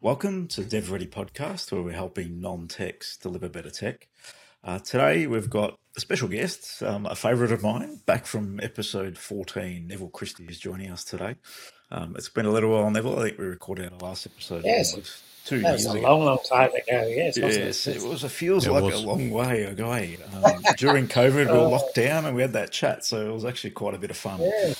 Welcome to the Dev Ready podcast, where we're helping non techs deliver better tech. Uh, today, we've got a special guest, um, a favourite of mine, back from episode 14. Neville Christie is joining us today. Um, it's been a little while, Neville. I think we recorded our last episode. Yes. Two That was years a ago. long, long time ago. Yes, Yes, it? it was. It feels It like was. a long way ago. Um, during COVID, we were Oh. locked down and we had that chat, so it was actually quite a bit of fun. Yeah.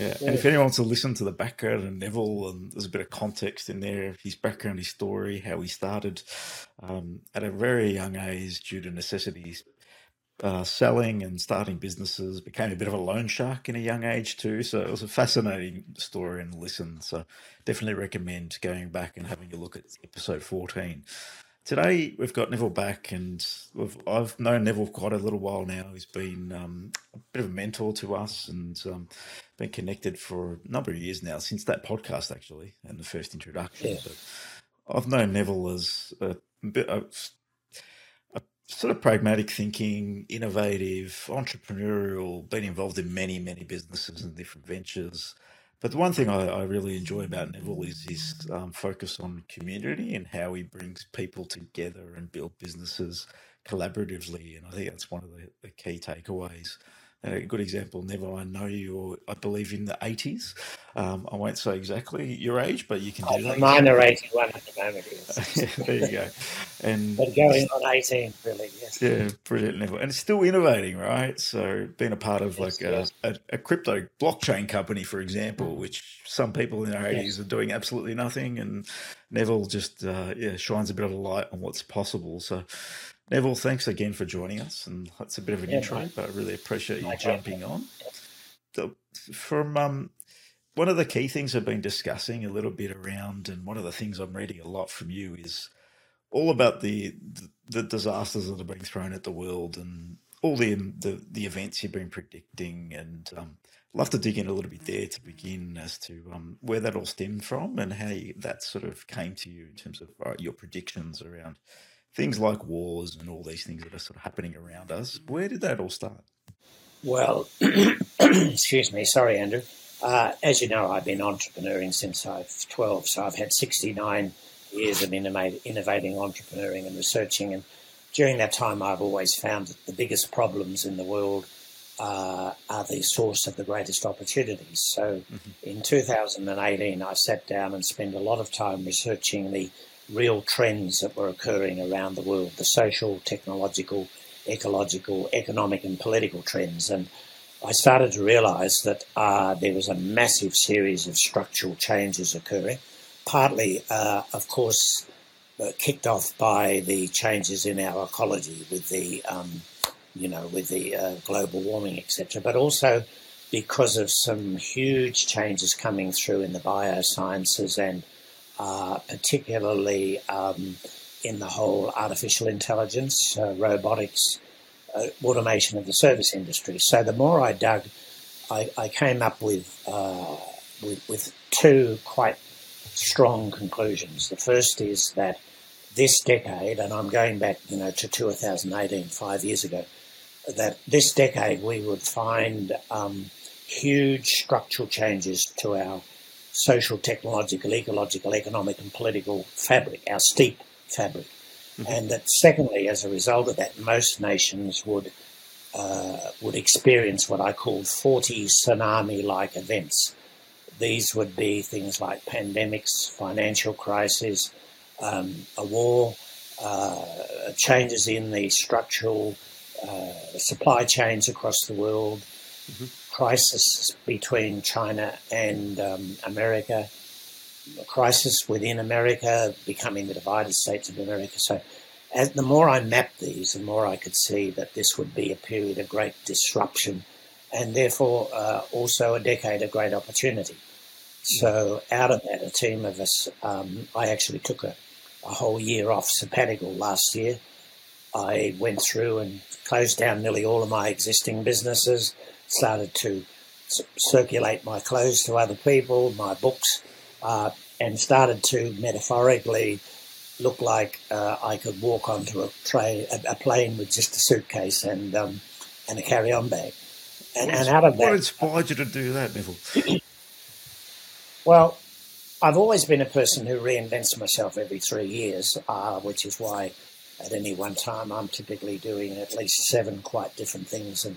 Yeah, and if anyone wants to listen to the background of Neville, and there's a bit of context in there, his background, his story, how he started um, at a very young age due to necessities, uh, selling and starting businesses, became a bit of a loan shark in a young age too. So it was a fascinating story and listen. So definitely recommend going back and having a look at episode 14. Today we've got Neville back, and we've, I've known Neville quite a little while now. He's been um, a bit of a mentor to us, and um, been connected for a number of years now since that podcast actually and the first introduction. Yeah. But I've known Neville as a bit a, a sort of pragmatic thinking, innovative, entrepreneurial, been involved in many many businesses and different ventures. But the one thing I, I really enjoy about Neville is his um, focus on community and how he brings people together and build businesses collaboratively. And I think that's one of the, the key takeaways. A good example, Neville, I know you're, I believe, in the 80s. Um, I won't say exactly your age, but you can do that. Mine are 81 at the moment. Yes. there you go. And but going on 18, really, yes. yeah, brilliant level. And it's still innovating, right? So being a part of like a, Yes, a, a crypto blockchain company, for example, which some people in their 80s Yes. are doing absolutely nothing. And Neville just uh, yeah shines a bit of a light on what's possible. So Neville, thanks again for joining us. And that's a bit of an Yeah, intro, mate. but I really appreciate you My jumping on. So from um, one of the key things I've been discussing a little bit around, and one of the things I'm reading a lot from you is all about the the disasters that are being thrown at the world and all the the, the events you've been predicting. And um, I'd love to dig in a little bit there to begin as to um, where that all stemmed from and how you, that sort of came to you in terms of uh, your predictions around things like wars and all these things that are sort of happening around us. Where did that all start? Well, excuse me. Sorry, Andrew. Uh, as you know, I've been entrepreneuring since I was 12, so I've had 69 years of innovat- innovating, entrepreneuring, and researching. And during that time, I've always found that the biggest problems in the world uh, are the source of the greatest opportunities. So in 2018, I sat down and spent a lot of time researching the real trends that were occurring around the world the social, technological, ecological, economic, and political trends. And I started to realize that uh, there was a massive series of structural changes occurring, partly, uh, of course, uh, kicked off by the changes in our ecology with the, um, you know, with the uh, global warming, etc., but also because of some huge changes coming through in the biosciences and uh, particularly um, in the whole artificial intelligence, uh, robotics, uh, automation of the service industry. So the more I dug, I, I came up with, uh, with with two quite strong conclusions. The first is that this decade, and I'm going back, you know, to 2018, five years ago, that this decade we would find um, huge structural changes to our social, technological, ecological, economic, and political fabric, our steep fabric. And that, secondly, as a result of that, most nations would uh, would experience what I call 40 tsunami-like events. These would be things like pandemics, financial crises, um, a war, uh, changes in the structural uh, supply chains across the world, crisis between China and um, America, a crisis within America, becoming the divided states of America. So, as the more I mapped these, the more I could see that this would be a period of great disruption, and therefore uh, also a decade of great opportunity. So, out of that, a team of us, um, I actually took a, a whole year off sabbatical last year. I went through and closed down nearly all of my existing businesses, started to c- circulate my clothes to other people, my books, uh, and started to metaphorically look like uh, I could walk onto a, train, a, a plane with just a suitcase and um, and a carry-on bag. And, and out of that, What inspired you to do that, Neville? well, I've always been a person who reinvents myself every three years, uh, which is why at any one time I'm typically doing at least seven quite different things and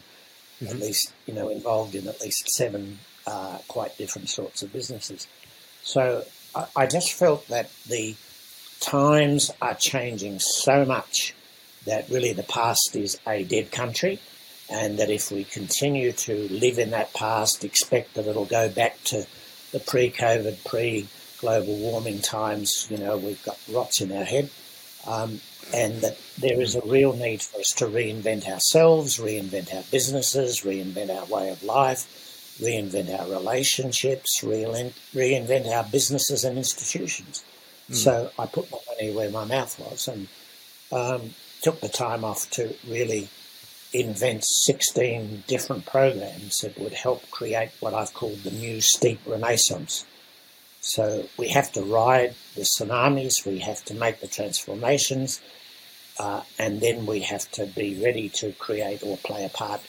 mm-hmm. at least, you know, involved in at least seven uh, quite different sorts of businesses. So I, I just felt that the times are changing so much that really the past is a dead country and that if we continue to live in that past, expect that it'll go back to the pre-COVID, pre-global warming times, you know, we've got rots in our head, um, and that there is a real need for us to reinvent ourselves, reinvent our businesses, reinvent our way of life, reinvent our relationships, reinvent our businesses and institutions. Mm. So I put my money where my mouth was and um, took the time off to really invent 16 different programs that would help create what I've called the new steep renaissance. So we have to ride the tsunamis, we have to make the transformations, uh, and then we have to be ready to create or play a part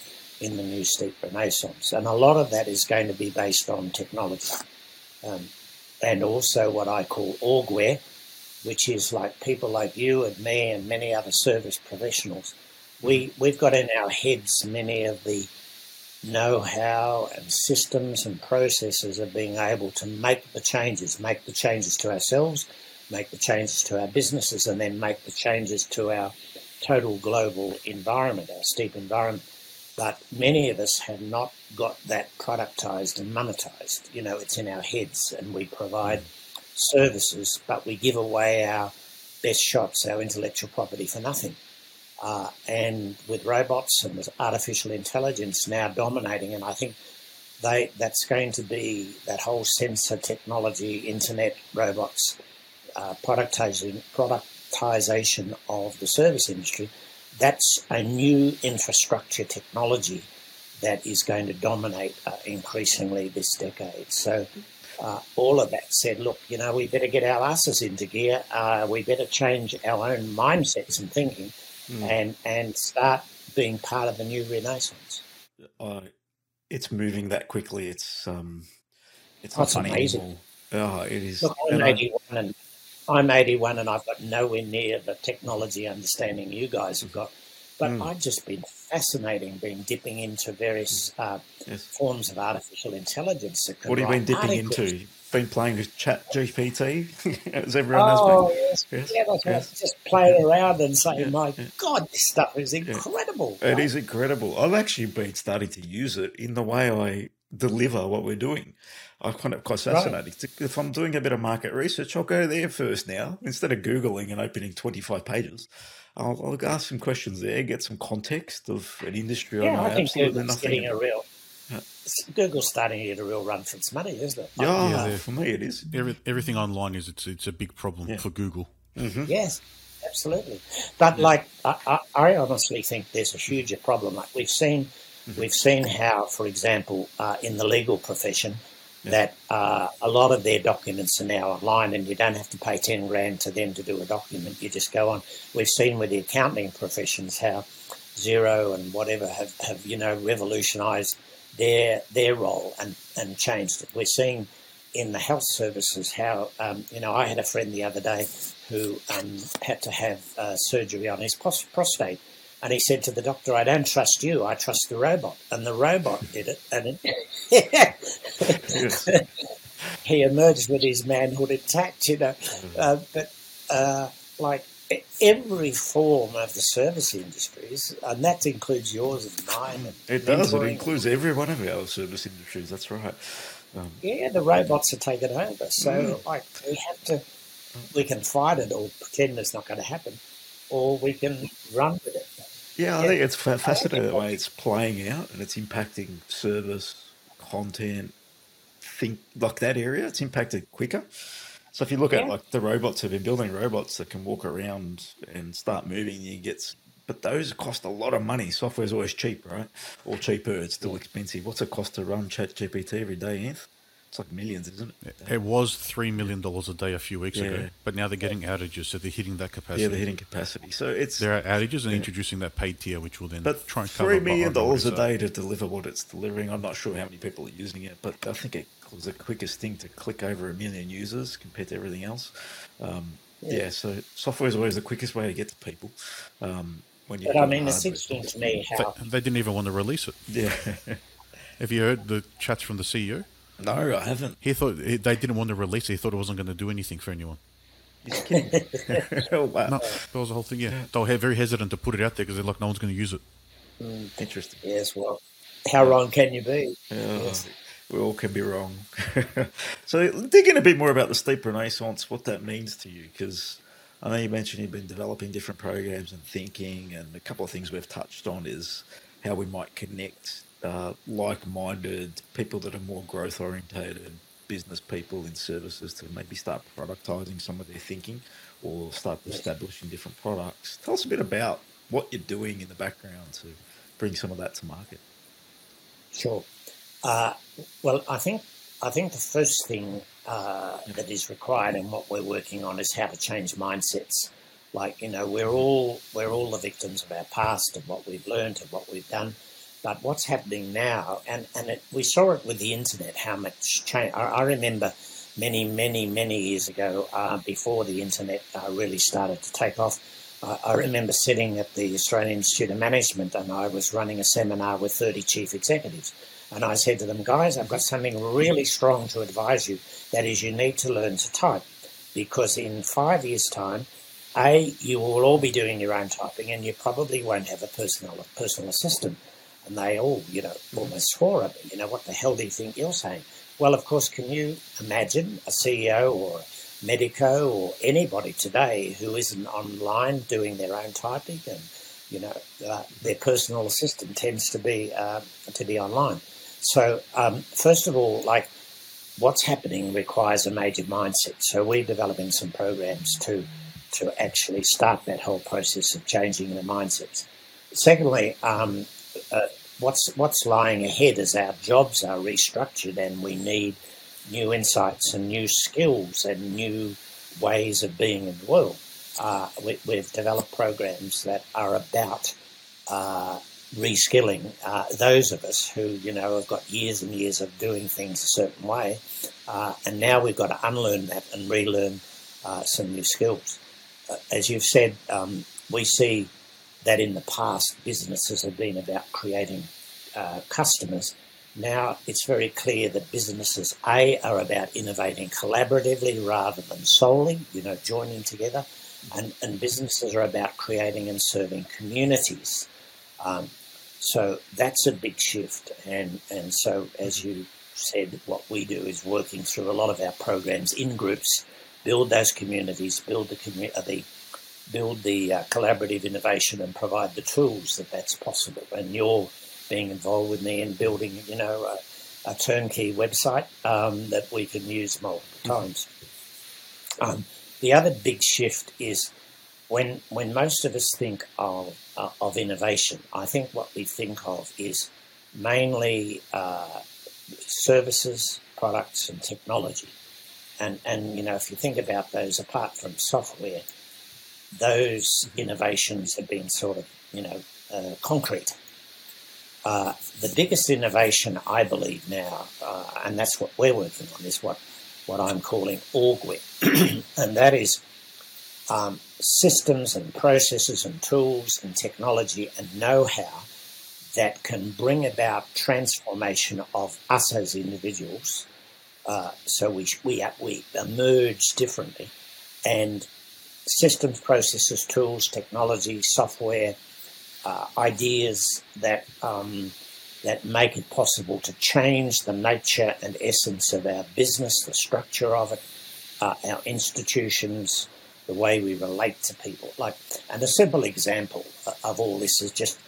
in the new steep renaissance. And a lot of that is going to be based on technology. Um, and also what I call orgware, which is like people like you and me and many other service professionals we we've got in our heads many of the know-how and systems and processes of being able to make the changes, make the changes to ourselves, make the changes to our businesses, and then make the changes to our total global environment, our steep environment. But many of us have not got that productized and monetized. You know, it's in our heads, and we provide services, but we give away our best shots, our intellectual property for nothing. Uh, and with robots and with artificial intelligence now dominating, and I think they that's going to be that whole sensor technology, internet, robots, uh, productizing, productization of the service industry. That's a new infrastructure technology that is going to dominate uh, increasingly this decade. So. Uh, all of that said, look, you know, we better get our asses into gear. Uh, we better change our own mindsets and thinking mm. and and start being part of the new renaissance. Uh, it's moving that quickly. It's um, it's That's amazing. Oh, it is. Look, I'm and 81 I, and I'm 81 and I've got nowhere near the technology understanding you guys have got. But mm. I've just been fascinating, been dipping into various uh, yes. forms of artificial intelligence. what have you been dipping articles. into? Been playing with Chat GPT, as everyone oh, has been. Oh, yes, yes, yeah, yes. just playing around and saying, yeah, "My yeah. God, this stuff is incredible." It is incredible. I've actually been starting to use it in the way I deliver what we're doing. I find it quite fascinating. Right. If I'm doing a bit of market research, I'll go there first now instead of googling and opening 25 pages. I'll, I'll ask some questions there, get some context of an industry yeah, I know I think absolutely nothing. Getting a real Google's starting to get a real run for its money, isn't it? Yeah, yeah for me it is. Every, everything online is it's it's a big problem yeah. for Google. Mm-hmm. Yes, absolutely. But yeah. like, I, I, honestly think there's a huge problem. Like we've seen, mm-hmm. we've seen how, for example, uh, in the legal profession, yeah. that uh, a lot of their documents are now online, and you don't have to pay ten grand to them to do a document. You just go on. We've seen with the accounting professions how Xero and whatever have, have you know revolutionised their their role and, and changed it. We're seeing in the health services how um, you know I had a friend the other day who um, had to have uh, surgery on his prostate, and he said to the doctor, "I don't trust you. I trust the robot." And the robot did it, and it he emerged with his manhood intact. You know, mm-hmm. uh, but uh, like every form of the service industries, and that includes yours and mine. And it does. It includes every one of our service industries. That's right. Um, yeah, the robots are taking over. So, mm. like, we have to, we can fight it or pretend it's not going to happen, or we can run with it. Yeah, I think it's fascinating the way it's playing out and it's impacting service, content, think like that area. It's impacted quicker. So if you look yeah. at like the robots have been building robots that can walk around and start moving, you get but those cost a lot of money. Software's always cheap, right? Or cheaper, it's still expensive. What's it cost to run Chat GPT every day, Anth? It's like millions, isn't it? It was three million dollars a day a few weeks yeah. ago, but now they're getting outages, so they're hitting that capacity. Yeah, they're hitting capacity. So it's there are outages and yeah. introducing that paid tier, which will then but try and cover. Three million dollars a day to deliver what it's delivering. I'm not sure how many people are using it, but I think it was the quickest thing to click over a million users compared to everything else. Um, yeah. yeah. so software is always the quickest way to get to people. Um, when you but I mean, it's interesting to me how they, they didn't even want to release it. Yeah. Have you heard the chats from the CEO? No, I haven't. He thought they didn't want to release it. He thought it wasn't going to do anything for anyone. He's kidding. oh, wow. No, that was the whole thing. Yeah, yeah. they were very hesitant to put it out there because they're like, no one's going to use it. Mm, interesting. Yes. Well, how wrong can you be? yes. We all can be wrong. so, dig in a bit more about the steep renaissance, what that means to you, because I know you mentioned you've been developing different programs and thinking, and a couple of things we've touched on is how we might connect uh, like-minded people that are more growth-orientated business people in services to maybe start productizing some of their thinking or start establishing different products. Tell us a bit about what you're doing in the background to bring some of that to market. Sure. Uh, well, I think I think the first thing uh, that is required and what we're working on is how to change mindsets. Like you know, we're all we're all the victims of our past and what we've learned and what we've done. But what's happening now, and, and it, we saw it with the internet, how much change. I, I remember many, many, many years ago, uh, before the internet uh, really started to take off, I remember sitting at the Australian Institute of Management and I was running a seminar with 30 chief executives. And I said to them, guys, I've got something really strong to advise you. That is, you need to learn to type because in five years' time, A, you will all be doing your own typing and you probably won't have a personal, personal assistant. And they all, you know, almost swore at me. You know, what the hell do you think you're saying? Well, of course, can you imagine a CEO or a medico or anybody today who isn't online doing their own typing and, you know, uh, their personal assistant tends to be uh, to be online. So, um, first of all, like what's happening requires a major mindset. So we're developing some programs to to actually start that whole process of changing the mindsets. Secondly, um, uh, what's what's lying ahead as our jobs are restructured and we need new insights and new skills and new ways of being in the world. Uh, we, have developed programs that are about uh, reskilling uh, those of us who, you know, have got years and years of doing things a certain way, uh, and now we've got to unlearn that and relearn uh, some new skills. Uh, as you've said, um, we see that in the past businesses have been about creating uh, customers. Now it's very clear that businesses A are about innovating collaboratively rather than solely, you know, joining together, and, and businesses are about creating and serving communities. Um, so that's a big shift, and and so as you said, what we do is working through a lot of our programs in groups, build those communities, build the community build the uh, collaborative innovation and provide the tools that that's possible. And you're being involved with me in building, you know, a, a turnkey website um, that we can use multiple times. Um, the other big shift is when when most of us think of uh, of innovation. I think what we think of is mainly uh, services, products, and technology. And and you know, if you think about those, apart from software, those innovations have been sort of, you know, uh, concrete. Uh, the biggest innovation, I believe now, uh, and that's what we're working on, is what, what I'm calling orgware. and that is um, systems and processes and tools and technology and know-how that can bring about transformation of us as individuals. Uh, so we, we, we emerge differently and systems, processes, tools, technology, software, uh, ideas that um, that make it possible to change the nature and essence of our business, the structure of it, uh, our institutions, the way we relate to people. Like, and a simple example of all this is just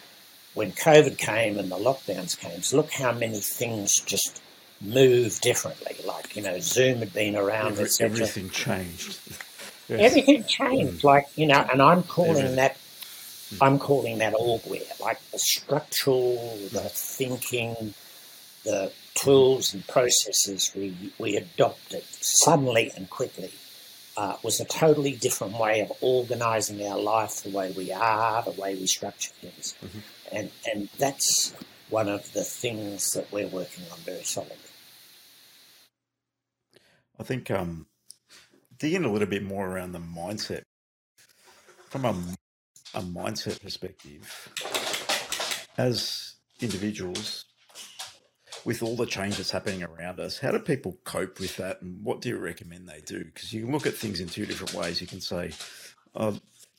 when COVID came and the lockdowns came. So look how many things just moved differently. Like you know, Zoom had been around. Every, everything changed. Yes. Everything changed, mm. like you know, and I'm calling that mm. I'm calling that orgware, like the structural, the mm. thinking, the tools and processes we, we adopted suddenly and quickly uh, was a totally different way of organizing our life, the way we are, the way we structure things. Mm-hmm. And, and that's one of the things that we're working on very solidly. I think um, digging a little bit more around the mindset, from a, a mindset perspective, as individuals, with all the changes happening around us, how do people cope with that, and what do you recommend they do? Because you can look at things in two different ways. You can say, uh,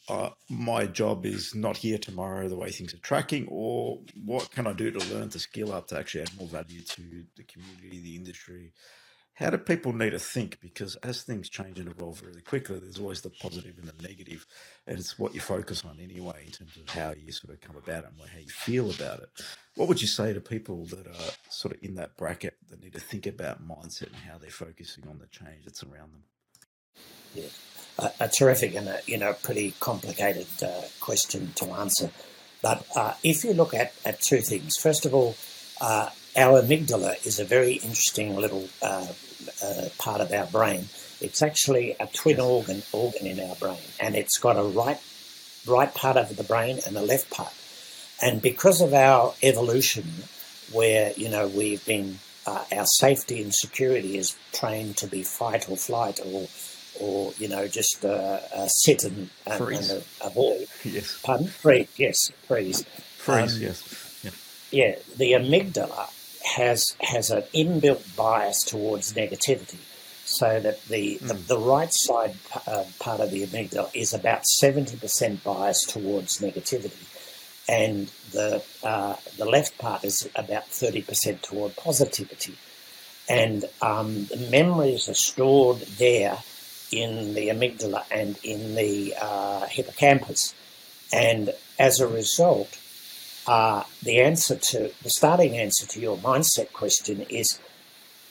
uh, "My job is not here tomorrow, the way things are tracking," or "What can I do to learn to skill up to actually add more value to the community, the industry, how do people need to think? Because as things change and evolve really quickly, there's always the positive and the negative, and it's what you focus on anyway in terms of how you sort of come about it and how you feel about it. What would you say to people that are sort of in that bracket that need to think about mindset and how they're focusing on the change that's around them? Yeah, a, a terrific and a you know pretty complicated uh, question to answer. But uh, if you look at, at two things, first of all, uh, our amygdala is a very interesting little uh, uh, part of our brain. It's actually a twin organ organ in our brain, and it's got a right right part of the brain and a left part. And because of our evolution, where you know we've been uh, our safety and security is trained to be fight or flight or or you know just uh, uh, sit and, and, and, avoid. Yes. Pardon? Freeze. Yes. Freeze. Freeze. Um, yes. Yeah. yeah. The amygdala has has an inbuilt bias towards negativity, so that the mm. the, the, right side uh, part of the amygdala is about seventy percent biased towards negativity, and the uh, the left part is about thirty percent toward positivity, and um, the memories are stored there in the amygdala and in the uh, hippocampus, and as a result uh, the answer to the starting answer to your mindset question is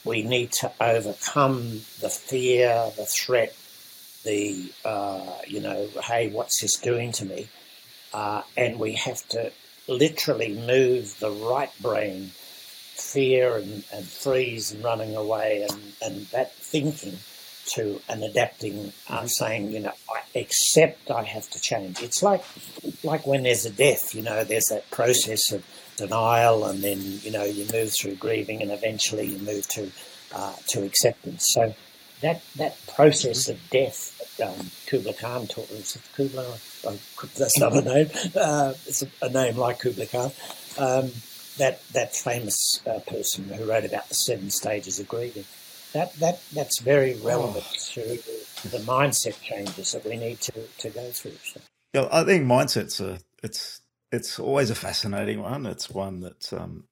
we need to overcome the fear, the threat, the uh, you know, hey, what's this doing to me? Uh, and we have to literally move the right brain, fear and, and freeze and running away and, and that thinking to an adapting, uh, mm-hmm. saying, you know, I accept I have to change. It's like like when there's a death, you know, there's that process of denial, and then you know you move through grieving, and eventually you move to uh, to acceptance. So that that process of death, um, Kubla Khan taught us. Kubla, oh, that's not a name. Uh, it's a, a, name like Kubla Khan. Um, that that famous uh, person who wrote about the seven stages of grieving that, that that's very relevant oh. to the mindset changes that we need to, to go through. So. Yeah, I think mindsets a it's it's always a fascinating one. It's one that um,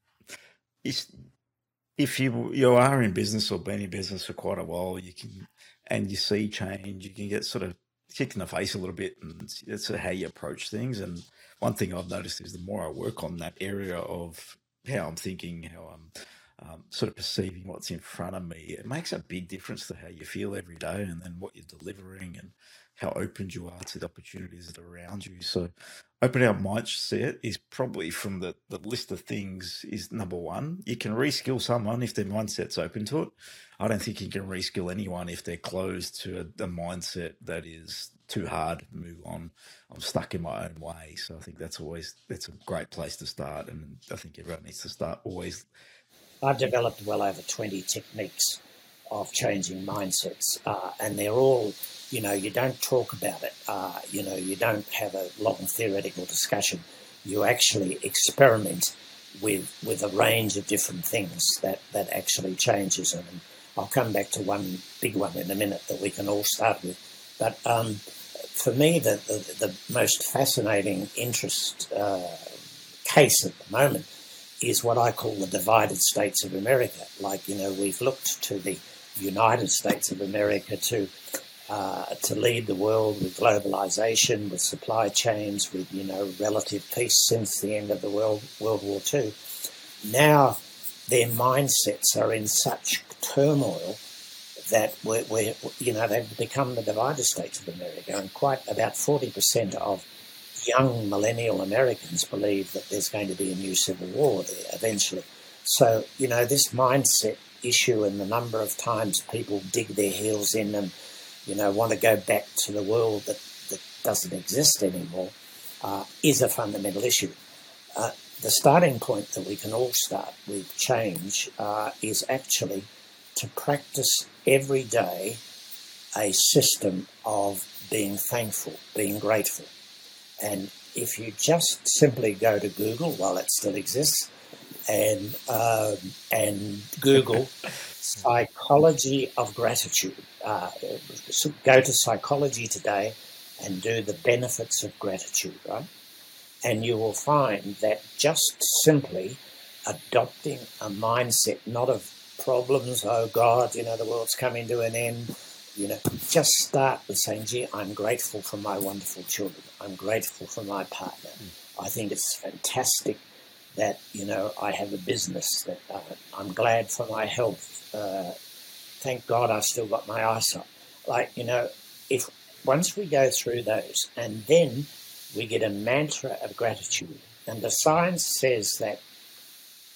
if you you are in business or been in business for quite a while, you can and you see change, you can get sort of kicked in the face a little bit, and it's how you approach things. And one thing I've noticed is the more I work on that area of how I'm thinking, how I'm um, sort of perceiving what's in front of me, it makes a big difference to how you feel every day and then what you're delivering and how open you are to the opportunities that are around you. So, opening up mindset is probably from the, the list of things is number one. You can reskill someone if their mindset's open to it. I don't think you can reskill anyone if they're closed to a, a mindset that is too hard. Move on. I'm stuck in my own way. So I think that's always that's a great place to start, and I think everyone needs to start always I've developed well over 20 techniques of changing mindsets, uh, and they're all, you know, you don't talk about it, uh, you know, you don't have a long theoretical discussion. You actually experiment with with a range of different things that, that actually changes them. And I'll come back to one big one in a minute that we can all start with. But um, for me, the, the, the, most fascinating interest uh, case at the moment is what I call the divided states of America. Like, you know, we've looked to the United States of America to uh, to lead the world with globalization, with supply chains, with you know relative peace since the end of the world World War II. Now their mindsets are in such turmoil that we're, we're you know they've become the divided states of America, and quite about forty percent of young millennial Americans believe that there's going to be a new civil war there eventually. so, you know, this mindset issue and the number of times people dig their heels in and, you know, want to go back to the world that, that doesn't exist anymore uh, is a fundamental issue. Uh, the starting point that we can all start with change uh, is actually to practice every day a system of being thankful, being grateful. And if you just simply go to Google while it still exists and um, and Google psychology of gratitude, uh, go to psychology today and do the benefits of gratitude, right? And you will find that just simply adopting a mindset, not of problems, oh God, you know, the world's coming to an end, you know, just start with saying, gee, I'm grateful for my wonderful children. I'm grateful for my partner. Mm. I think it's fantastic that, you know, I have a business, that uh, I'm glad for my health. Uh, thank God I've still got my eyesight. Like, you know, if once we go through those and then we get a mantra of gratitude. And the science says that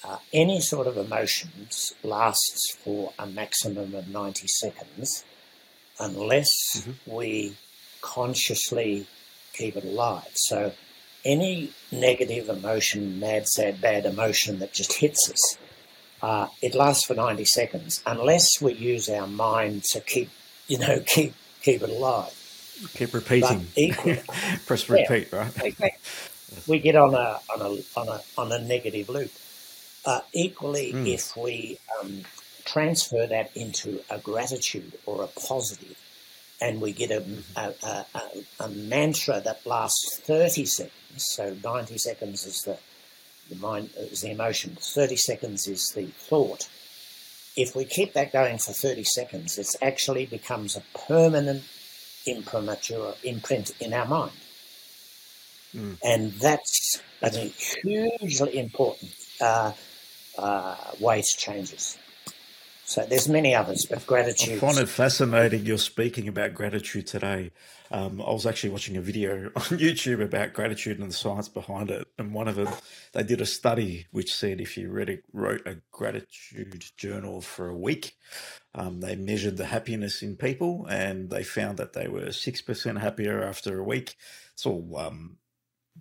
uh, any sort of emotions lasts for a maximum of 90 seconds unless mm-hmm. we consciously keep it alive. So any negative emotion, mad, sad, bad emotion that just hits us, uh, it lasts for 90 seconds unless we use our mind to keep, you know, keep keep it alive. Keep repeating. Equally, Press repeat, yeah, right? we get on a on a on a on a negative loop. Uh, equally, mm. if we um, transfer that into a gratitude or a positive, and we get a, a, a, a, mantra that lasts 30 seconds, so 90 seconds is the, the mind is the emotion, 30 seconds is the thought. If we keep that going for 30 seconds, it actually becomes a permanent imprimatur, imprint in our mind. Mm. And that's, that's a hugely important uh, uh, way to change us. So there's many others, but gratitude. I find it fascinating you're speaking about gratitude today. Um, I was actually watching a video on YouTube about gratitude and the science behind it, and one of them they did a study which said if you read a, wrote a gratitude journal for a week, um, they measured the happiness in people, and they found that they were six percent happier after a week. It's all um,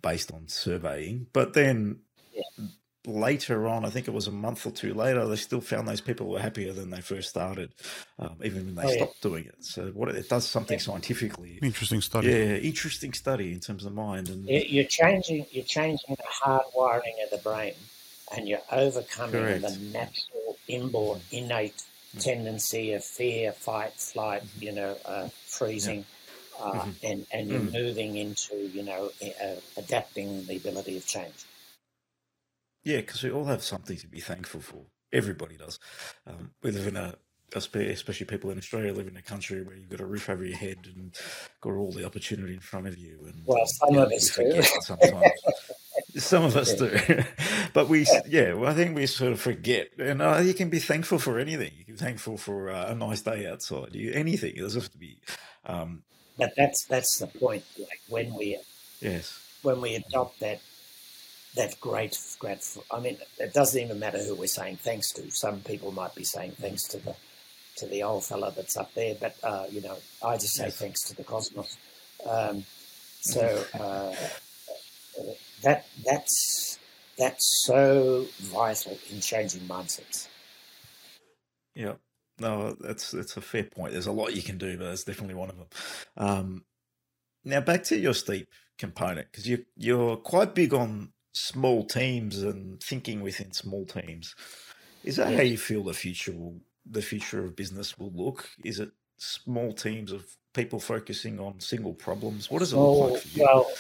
based on surveying, but then. Yeah later on, I think it was a month or two later, they still found those people were happier than they first started, um, even when they oh, stopped yeah. doing it. So what it does something yeah. scientifically. Interesting study. Yeah, interesting study in terms of the mind. And you're changing, you're changing the hardwiring of the brain, and you're overcoming Correct. the natural, inborn, innate mm-hmm. tendency of fear, fight, flight. Mm-hmm. You know, uh, freezing. Yeah. Uh, mm-hmm. and, and you're mm. moving into, you know, uh, adapting the ability of change. Yeah, because we all have something to be thankful for. Everybody does. Um, we live in a, especially people in Australia, live in a country where you've got a roof over your head and got all the opportunity in front of you. And well, some you know, of us do. Sometimes. some of us do, but we, yeah, well, I think we sort of forget. And uh, you can be thankful for anything. You can be thankful for uh, a nice day outside. You anything. It doesn't have to be. Um, but that's that's the point. Like when we, yes, when we adopt that that great, great. I mean, it doesn't even matter who we're saying thanks to. Some people might be saying thanks to the to the old fella that's up there, but uh, you know, I just say yes. thanks to the cosmos. Um, so uh, that that's that's so vital in changing mindsets. Yeah, no, that's that's a fair point. There's a lot you can do, but that's definitely one of them. Um, now back to your steep component because you you're quite big on small teams and thinking within small teams. Is that how you feel the future will the future of business will look? Is it small teams of people focusing on single problems? What does it look like for you? Well,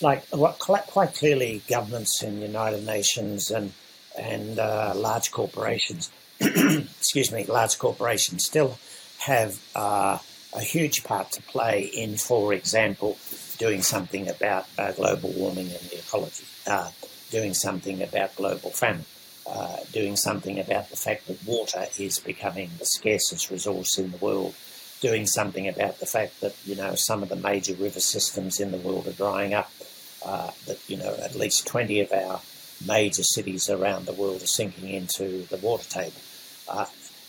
like quite clearly, governments in the United Nations and and uh, large corporations, excuse me, large corporations still have uh, a huge part to play in, for example, doing something about uh, global warming and the ecology, uh, doing something about global famine, uh, doing something about the fact that water is becoming the scarcest resource in the world, doing something about the fact that you know some of the major river systems in the world are drying up, uh, that you know at least 20 of our major cities around the world are sinking into the water table. Uh,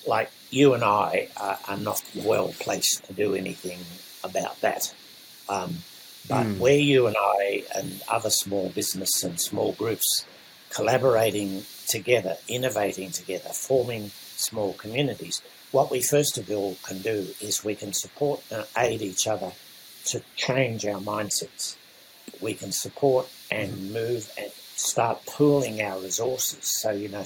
like you and I are, are, not well placed to do anything about that. Um, but mm. where you and I and other small business and small groups collaborating together, innovating together, forming small communities, what we first of all can do is we can support and aid each other to change our mindsets. We can support and mm-hmm. move and start pooling our resources. So, you know,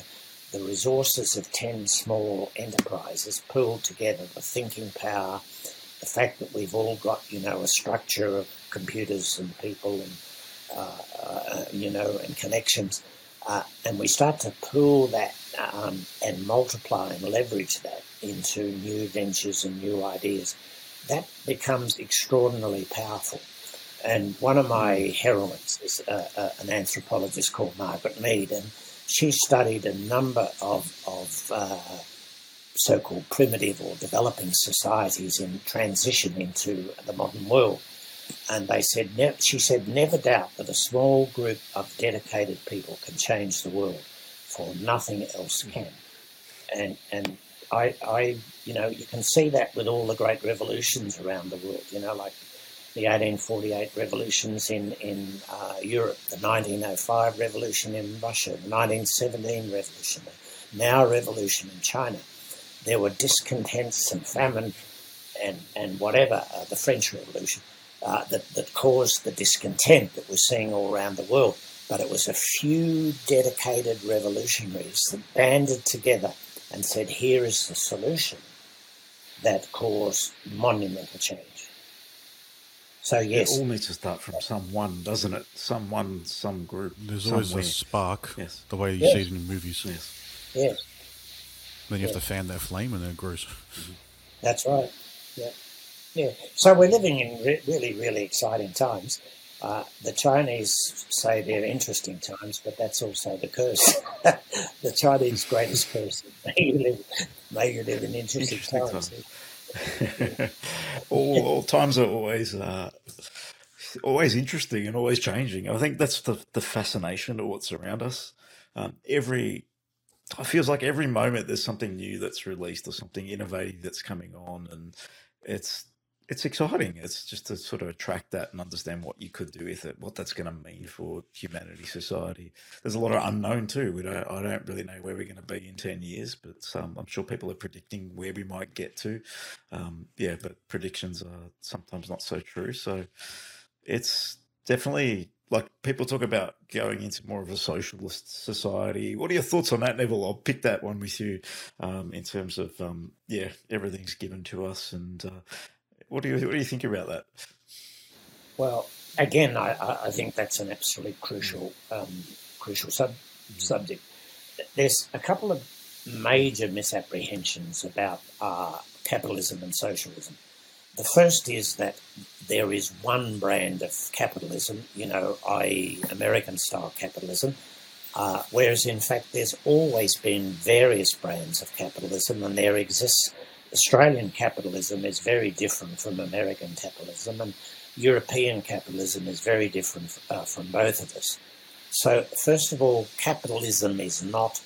the resources of 10 small enterprises pooled together, the thinking power, the fact that we've all got, you know, a structure of computers and people and, uh, uh, you know, and connections. Uh, and we start to pool that um, and multiply and leverage that into new ventures and new ideas. That becomes extraordinarily powerful. And one of my heroines is uh, uh, an anthropologist called Margaret Mead, and she studied a number of, of uh, so called primitive or developing societies in transition into the modern world. And they said, she said, never doubt that a small group of dedicated people can change the world, for nothing else can. And, and I, I, you know, you can see that with all the great revolutions around the world, you know, like the 1848 revolutions in, in uh, Europe, the 1905 revolution in Russia, the 1917 revolution, the Mao revolution in China. There were discontents and famine and, and whatever, uh, the French Revolution, uh, that, that caused the discontent that we're seeing all around the world. But it was a few dedicated revolutionaries that banded together and said, here is the solution that caused monumental change. So yes, it all needs to start from someone, doesn't it? Someone, some group. There's somewhere. always a spark. Yes. The way you yes. see it in movies. Yes. Yes. Then you yes. have to fan that flame, and then it grows. Mm-hmm. That's right. Yeah. Yeah. So we're living in re- really, really exciting times. Uh, the Chinese say they're interesting times, but that's also the curse. the Chinese greatest curse. May you live, may you live in interesting, interesting times. times. all, all, times are always uh, always interesting and always changing. I think that's the the fascination of what's around us. Um, every it feels like every moment there's something new that's released or something innovative that's coming on, and it's it's exciting. It's just to sort of attract that and understand what you could do with it, what that's going to mean for humanity, society. There's a lot of unknown too. We don't, I don't really know where we're going to be in ten years, but um, I'm sure people are predicting where we might get to. Um, yeah, but predictions are sometimes not so true. So it's definitely like people talk about going into more of a socialist society. What are your thoughts on that, Neville? I'll pick that one with you um, in terms of um, yeah, everything's given to us and. Uh, what do you what do you think about that? Well, again, I, I think that's an absolutely crucial um, crucial sub, mm-hmm. subject. There's a couple of major misapprehensions about uh, capitalism and socialism. The first is that there is one brand of capitalism, you know, i.e., American style capitalism, uh, whereas in fact there's always been various brands of capitalism and there exists Australian capitalism is very different from American capitalism, and European capitalism is very different uh, from both of us. So, first of all, capitalism is not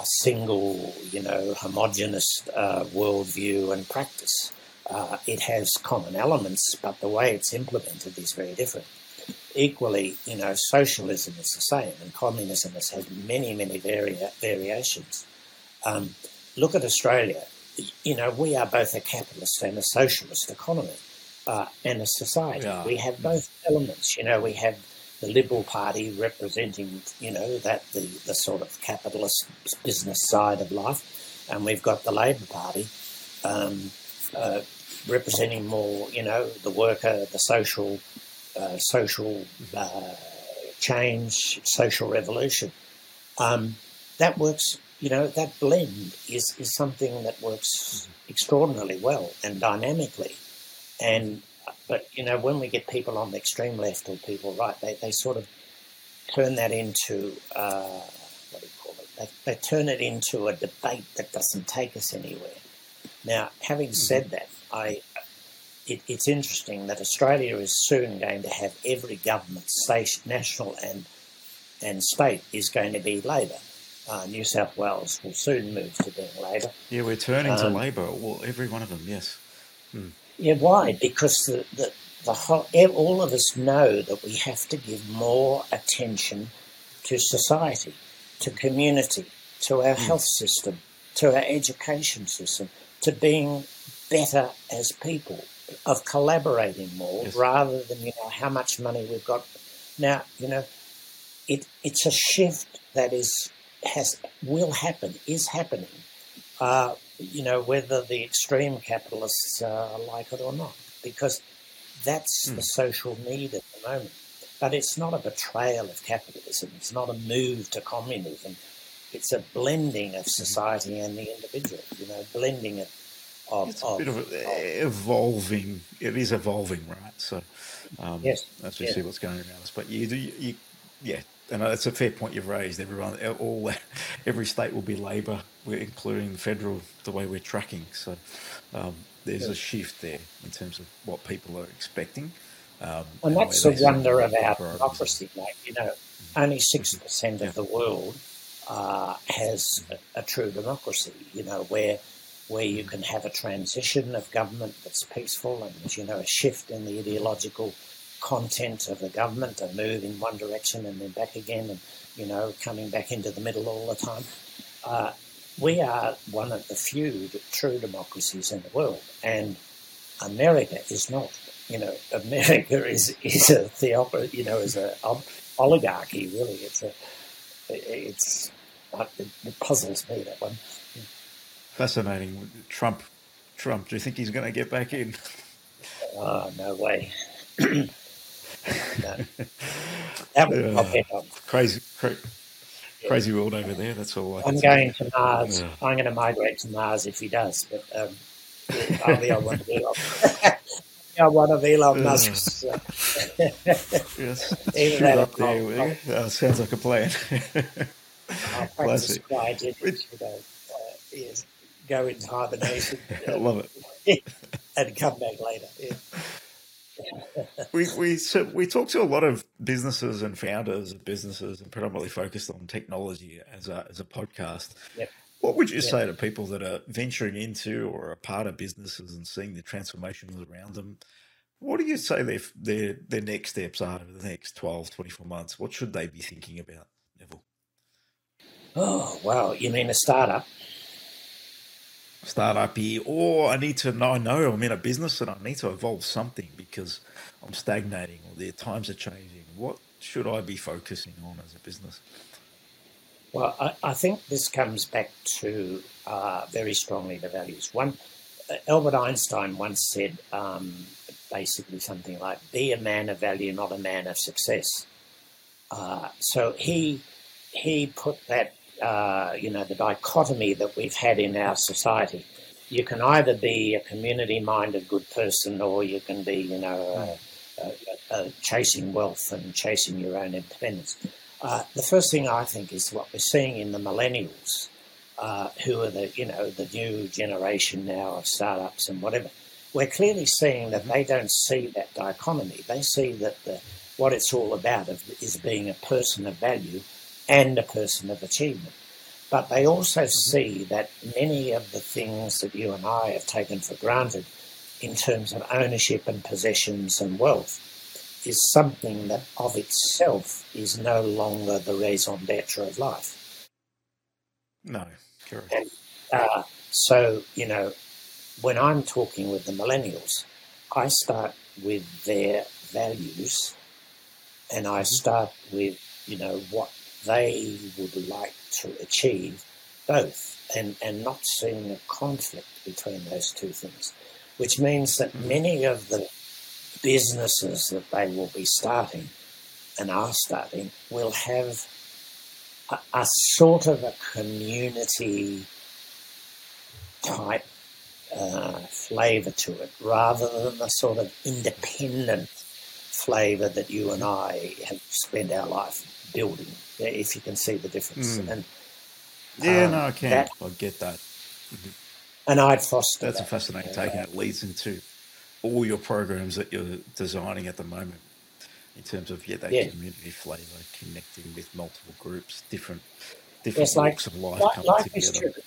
a single, you know, homogenous uh, worldview and practice. Uh, it has common elements, but the way it's implemented is very different. Equally, you know, socialism is the same, and communism has had many, many vari- variations. Um, look at Australia you know, we are both a capitalist and a socialist economy uh, and a society. Yeah. We have both elements. You know, we have the Liberal Party representing, you know, that the, the sort of capitalist business side of life, and we've got the Labor Party um, uh, representing more, you know, the worker, the social, uh, social uh, change, social revolution. Um, that works you know, that blend is, is something that works extraordinarily well and dynamically. And but you know, when we get people on the extreme left or people right, they, they sort of turn that into uh, what do you call it? They, they turn it into a debate that doesn't take us anywhere. Now, having mm-hmm. said that, I it, it's interesting that Australia is soon going to have every government, state, national and and state is going to be Labor. Uh, New South Wales will soon move to being Labor. Yeah, we're turning um, to Labor. Well, every one of them, yes. Hmm. Yeah, why? Because the, the, the whole, all of us know that we have to give more attention to society, to community, to our hmm. health system, to our education system, to being better as people, of collaborating more yes. rather than you know how much money we've got. Now you know, it it's a shift that is has will happen is happening. Uh, you know whether the extreme capitalists uh, like it or not, because that's mm. the social need at the moment. But it's not a betrayal of capitalism. It's not a move to communism. It's a blending of hmm. society and the individual. You know, blending it of, it's a of, bit of, of, evolving. It is evolving, right? So, um, yes, as we yes. see what's going around us. But you do, you, yeah, and it's a fair point you've raised. Everyone, all, every state will be Labor, including federal, the way we're tracking. So, um, there's yes. a shift there in terms of what people are expecting. Um, and, that's the wonder of our democracy, mate. You know, only 6% of the world uh, has a, a, true democracy, you know, where where you can have a transition of government that's peaceful and, you know, a shift in the ideological content of the government, a move in one direction and then back again and, you know, coming back into the middle all the time. Uh, we are one of the few true democracies in the world, and America is not. You know, America is is a theocracy. You know, is a oligarchy. Really, it's a it's it puzzles me that one. Fascinating. Trump, Trump. Do you think he's going to get back in? Oh no way. That would uh, crazy, crazy, crazy world over there. That's all. I am going to Mars. Yeah. I'm going to migrate to Mars if he does, but um, I'll be on one of Elon. I one of Elon Musk's. Uh, yes, even that up there. Uh, sounds like a plan. I'll practice quiet, you know, uh, yes go into hibernation. I love it. and come back later. Yeah. We we so we talk to a lot of businesses and founders of businesses and predominantly focused on technology as a as a podcast. Yep. What would you say to people that are venturing into or are part of businesses and seeing the transformations around them? What do you say their their their next steps are over the next 12, 24 months? What should they be thinking about, Neville? Oh, well, you mean a startup? Startup here, or I need to know, I know I'm in a business and I need to evolve something because I'm stagnating or the times are changing. What should I be focusing on as a business? Well, I, I think this comes back to uh, very strongly the values. One, uh, Albert Einstein once said um, basically something like, "Be a man of value, not a man of success." Uh, so he he put that uh, you know, the dichotomy that we've had in our society. You can either be a community-minded good person, or you can be, you know, chasing wealth and chasing your own independence. Uh, the first thing I think is what we're seeing in the millennials, uh, who are the, you know, the new generation now of startups and whatever. We're clearly seeing that they don't see that dichotomy. They see that the, what it's all about is being a person of value and a person of achievement. But they also mm-hmm. see that many of the things that you and I have taken for granted in terms of ownership and possessions and wealth is something that of itself is no longer the raison d'etre of life. No, correct. And, uh, so, you know, when I'm talking with the millennials, I start with their values and I mm-hmm. start with, you know, what they would like to achieve both and, and not seeing a conflict between those two things, which means that many of the businesses that they will be starting and are starting will have a, a sort of a community type uh, flavour to it rather than the sort of independent flavour that you and I have spent our life building if you can see the difference. Mm. And yeah, um, no, I can. That, I get that. Mm-hmm. And I'd foster. That's that, a fascinating take, and it leads into all your programs that you're designing at the moment. in terms of yeah that Yeah. community flavour, connecting with multiple groups, different different like walks of life li- coming life is together. too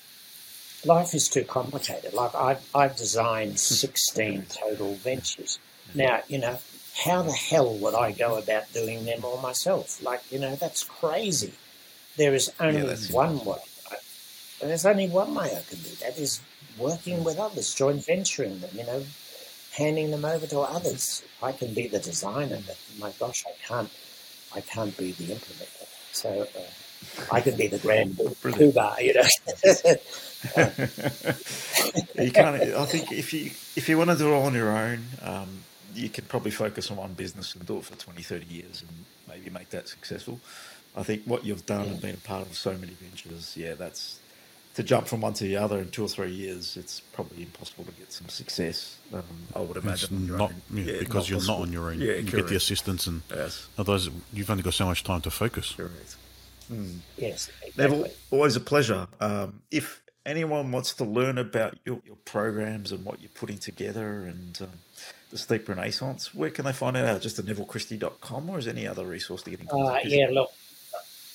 life is too complicated. Like I've I've designed sixteen total ventures. Now you know how the hell would I go about doing them all myself? Like you know that's crazy. There is only that's one way. There's only one way I can do that is working with others, joint venturing them. You know, handing them over to others. I can be the designer, but my gosh, I can't. I can't be the implementer. So. Uh, I can be the grand poobah, you know. you can't. I think if you if you want to do it on your own, um, you can probably focus on one business and do it for 20, 30 years and maybe make that successful. I think what you've done and been a part of so many ventures, yeah, that's to jump from one to the other in two or three years. It's probably impossible to get some success. Um, I would imagine on not yeah, Yeah, because you're not on your own. Yeah, you get the assistance, and Yes, otherwise you've only got so much time to focus. correct. yes, Neville, exactly. always a pleasure. Um, if anyone wants to learn about your, your programs and what you're putting together and um, the Sleep Renaissance, where can they find it out? Just at nevillechristie.com or is there any other resource to get in Uh, contact? with yeah, look,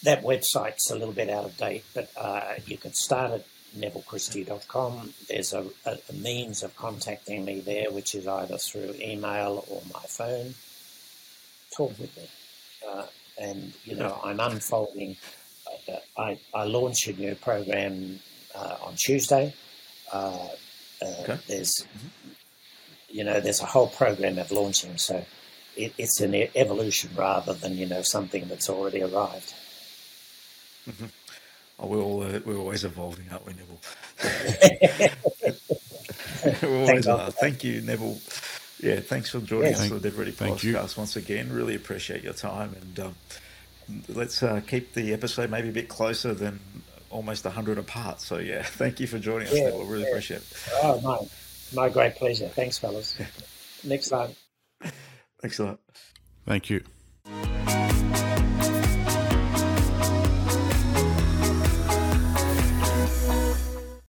that website's a little bit out of date, but uh, you can start at nevillechristie.com. There's a, a, a means of contacting me there, which is either through email or my phone. Talk with me. Uh, and, you know, I'm unfolding. Uh, I, I launch a new program uh, on Tuesday. Uh, uh, Okay. There's, you know, there's a whole program of launching, so it, it's an evolution rather than you know something that's already arrived. Oh, we're, all, uh, we're always evolving, aren't we, Neville? we're always God are. Thank you, Neville. Yeah, thanks for joining Yeah. us for the Dead Ready Thank you. podcast once again. Really appreciate your time. And um, let's uh, keep the episode maybe a bit closer than almost 100 apart. So, yeah, thank you for joining us, Yeah, Neville. Really yeah. appreciate it. Oh, my, my great pleasure. Thanks, fellas. Next time. Thanks a lot. Thank you.